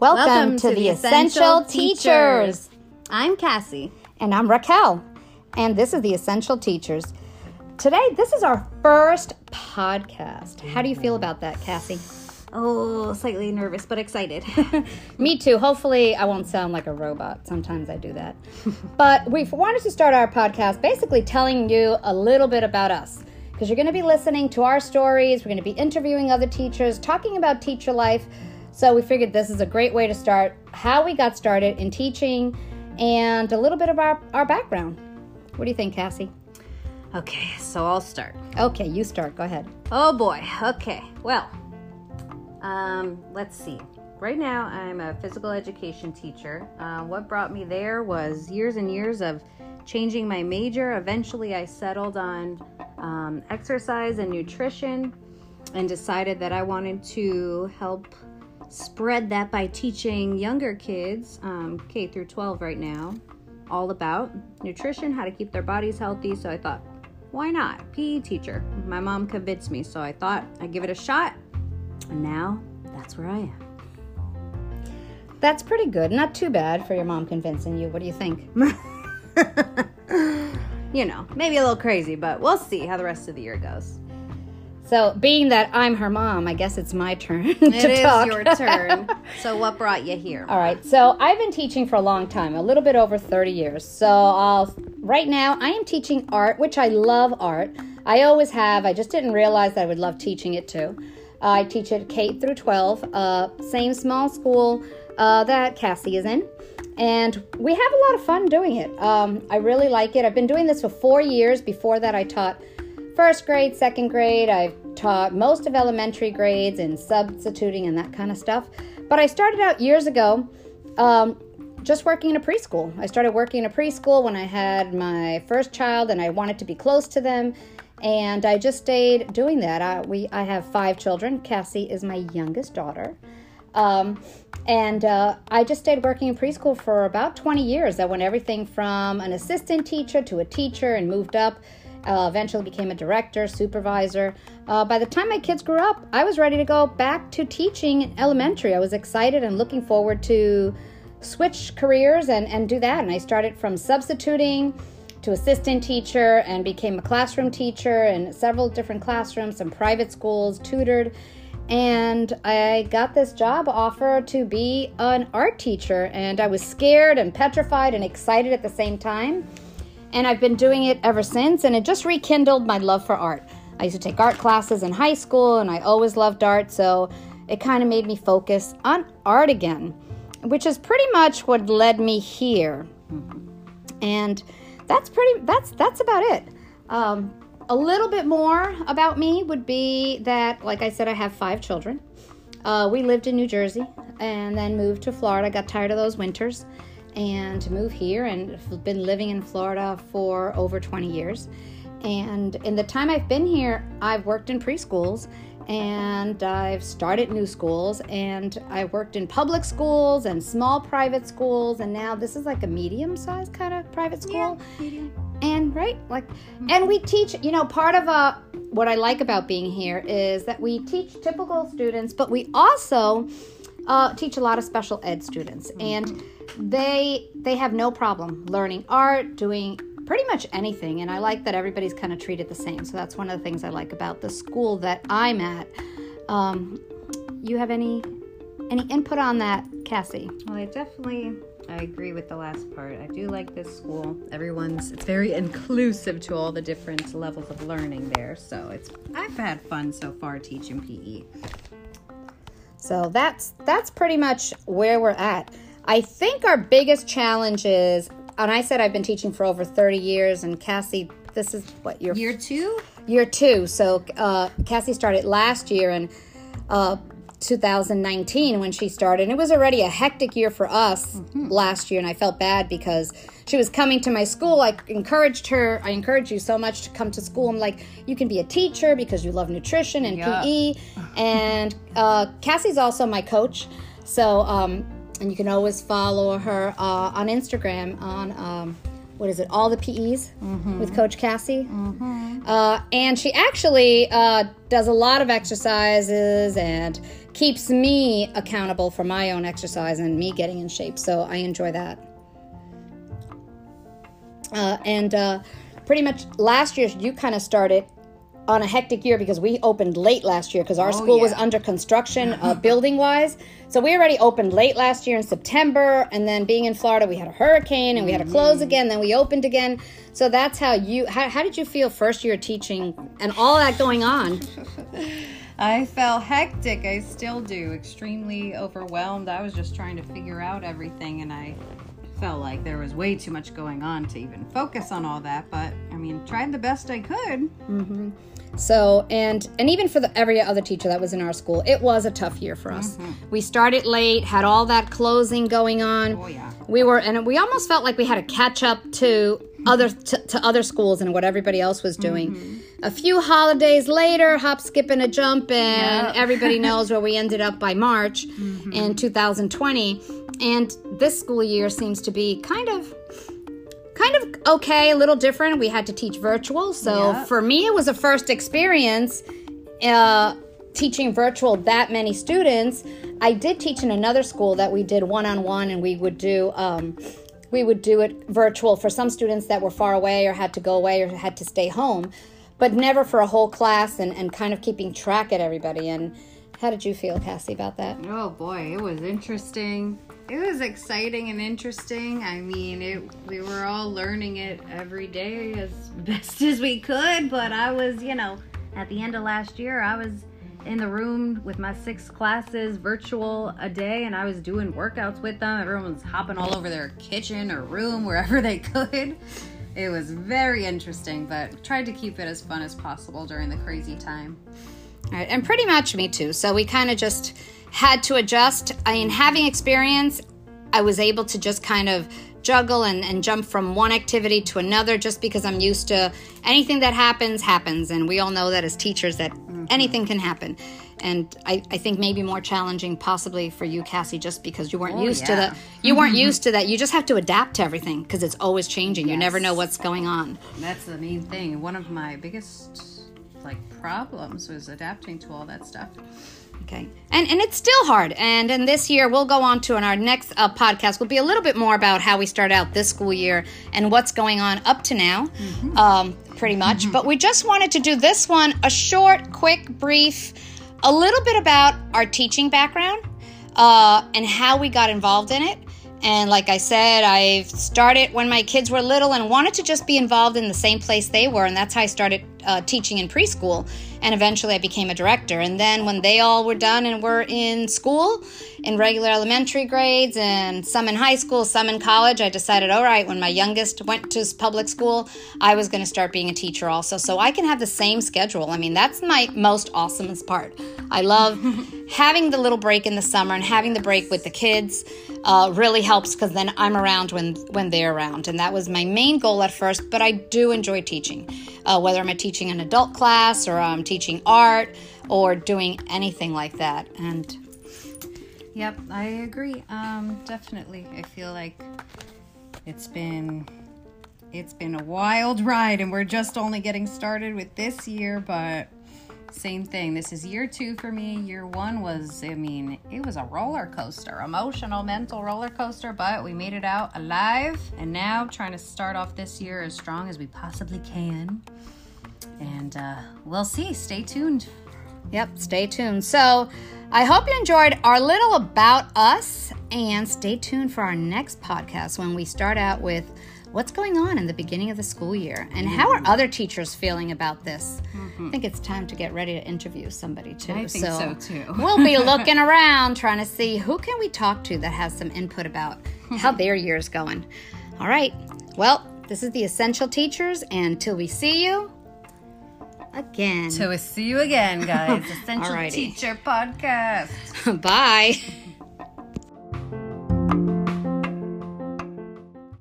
Welcome, to, the Essential Teachers. I'm Cassie. And I'm Raquel. And this is the Essential Teachers. Today, this is our first podcast. How do you feel about that, Cassie? Oh, slightly nervous, but excited. Me too. Hopefully, I won't sound like a robot. Sometimes I do that. but we wanted to start our podcast basically telling you a little bit about us. Because you're going to be listening to our stories, we're going to be interviewing other teachers, talking about teacher life. So we figured this is a great way to start how we got started in teaching and a little bit of our, our background. What do you think, Cassie? Okay, so I'll start. Okay, you start. Go ahead. Oh boy. Okay. Well, um, let's see. Right now, I'm a physical education teacher. Uh, what brought me there was years and years of changing my major. Eventually, I settled on um, exercise and nutrition and decided that I wanted to help spread that by teaching younger kids, um, K through 12 right now, all about nutrition, how to keep their bodies healthy. So I thought, why not? PE teacher. My mom convinced me, so I thought I'd give it a shot. And now that's where I am. That's pretty good. Not too bad for your mom convincing you. What do you think? you know, maybe a little crazy, but we'll see how the rest of the year goes. So, being that I'm her mom, I guess it's my turn to It is talk. your turn. so, what brought you here? All right. So, I've been teaching for a long time, a little bit over 30 years. So, I'll, right now, I am teaching art, which I love art. I always have. I just didn't realize that I would love teaching it too. I teach it K through 12, uh, same small school uh, that Cassie is in. And we have a lot of fun doing it. Um, I really like it. I've been doing this for four years. Before that, I taught first grade, second grade. I've taught most of elementary grades and substituting and that kind of stuff. But I started out years ago um, just working in a preschool. I started working in a preschool when I had my first child and I wanted to be close to them. And I just stayed doing that. I, we, I have five children. Cassie is my youngest daughter. Um, and uh, I just stayed working in preschool for about 20 years. I went everything from an assistant teacher to a teacher and moved up. Uh, eventually became a director, supervisor. Uh, by the time my kids grew up, I was ready to go back to teaching in elementary. I was excited and looking forward to switch careers and, and do that. And I started from substituting to assistant teacher and became a classroom teacher in several different classrooms, some private schools, tutored. And I got this job offer to be an art teacher. And I was scared and petrified and excited at the same time. And I've been doing it ever since. And it just rekindled my love for art. I used to take art classes in high school and I always loved art. So it kind of made me focus on art again, which is pretty much what led me here. And that's pretty that's that's about it um, a little bit more about me would be that like i said i have five children. Uh, we lived in new jersey and then moved to florida got tired of those winters and moved here and been living in florida for over 20 years. And in the time i've been here i've worked in preschools and I've started new schools and I worked in public schools and small private schools and now this is like a medium sized kind of private school. Yeah, and right, like and we teach, you know, part of uh what I like about being here is that we teach typical students, but we also uh, teach a lot of special ed students. And they they have no problem learning art, doing pretty much anything and i like that everybody's kind of treated the same. So that's one of the things i like about the school that i'm at. Um, you have any any input on that cassie? Well, I definitely I agree with the last part. I do like this school. Everyone's it's very inclusive to all the different levels of learning there. So it's I've had fun so far teaching. PE. so that's that's pretty much where we're at i think our biggest challenge is and i said i've been teaching for over 30 years and cassie this is what your Year two? year two. So uh, Cassie started last year and uh, 2019 when she started. And it was already a hectic year for us last year, and I felt bad because she was coming to my school. I encouraged her. I encouraged you so much to come to school. I'm like, you can be a teacher because you love nutrition and Yeah. PE. And uh, Cassie's also my coach. So, um, and you can always follow her uh, on Instagram on um, what is it, all the PEs with Coach Cassie. Uh, and she actually uh, does a lot of exercises and keeps me accountable for my own exercise and me getting in shape. So I enjoy that. Uh, and uh, pretty much last year, you kind of started on a hectic year because we opened late last year because our school was under construction uh, building wise. So we already opened late last year in September, and then being in Florida, we had a hurricane and we had to close again. Then we opened again. So that's how you. How, how did you feel first year teaching and all that going on? I felt hectic. I still do. Extremely overwhelmed. I was just trying to figure out everything, and I felt like there was way too much going on to even focus on all that. But I mean, tried the best I could. Mm-hmm. So and and even for the every other teacher that was in our school, it was a tough year for us. We started late, had all that closing going on. Oh, yeah. We were and we almost felt like we had to catch up to other to, to other schools and what everybody else was doing. A few holidays later, hop, skip, and a jump, and Yep. everybody knows where we ended up by March in 2020. And this school year seems to be kind of kind of okay, a little different. We had to teach virtual, so Yeah. for me, it was a first experience uh, teaching virtual that many students. I did teach in another school that we did one on one, and we would do um, we would do it virtual for some students that were far away or had to go away or had to stay home, but never for a whole class and, and kind of keeping track at everybody. And how did you feel, Cassie, about that? Oh boy, it was interesting. It was exciting and interesting. I mean, it we were all learning it every day as best as we could, but I was, you know, at the end of last year, I was in the room with my six classes virtual a day and I was doing workouts with them. Everyone was hopping all over their kitchen or room wherever they could. It was very interesting, but tried to keep it as fun as possible during the crazy time. All right, and pretty much me too. So we kind of just had to adjust. I mean, having experience, I was able to just kind of juggle and, and jump from one activity to another just because I'm used to anything that happens, happens. And we all know that as teachers that mm-hmm. anything can happen. And I, I think maybe more challenging possibly for you, Cassie, just because you weren't Oh, used to yeah. the you weren't mm-hmm. used to that. You just have to adapt to everything because it's always changing. You never know what's going on. That's the main thing. One of my biggest like problems was adapting to all that stuff. Okay. And and it's still hard. And and this year we'll go on to in our next uh, podcast will be a little bit more about how we start out this school year and what's going on up to now, um, pretty much. But we just wanted to do this one a short, quick, brief, a little bit about our teaching background uh, and how we got involved in it. And like I said, I started when my kids were little and wanted to just be involved in the same place they were. And that's how I started uh, teaching in preschool. And eventually I became a director. And then when they all were done and were in school, in regular elementary grades, and some in high school, some in college, I decided, all right, when my youngest went to public school, I was going to start being a teacher also. So I can have the same schedule. I mean, that's my most awesomest part. I love having the little break in the summer and having the break with the kids uh, really helps because then I'm around when when they're around, and that was my main goal at first. But I do enjoy teaching, uh, whether I'm teaching an adult class or I'm teaching art or doing anything like that. And Yep, I agree. Um, definitely. I feel like it's been it's been a wild ride and we're just only getting started with this year, but same thing. This is year 2 for me. Year 1 was I mean, it was a roller coaster, emotional, mental roller coaster, but we made it out alive and now trying to start off this year as strong as we possibly can. And uh, we'll see. Stay tuned. Yep, stay tuned. So, I hope you enjoyed our little about us and stay tuned for our next podcast when we start out with what's going on in the beginning of the school year and how mm. are other teachers feeling about this. Mm-hmm. I think it's time to get ready to interview somebody too. I think so, too. we'll be looking around trying to see who can we talk to that has some input about how their year's going. All right. Well, this is the Essential Teachers and till we see you again. So we'll see you again, guys. Essential Alrighty. Teacher Podcast. Bye.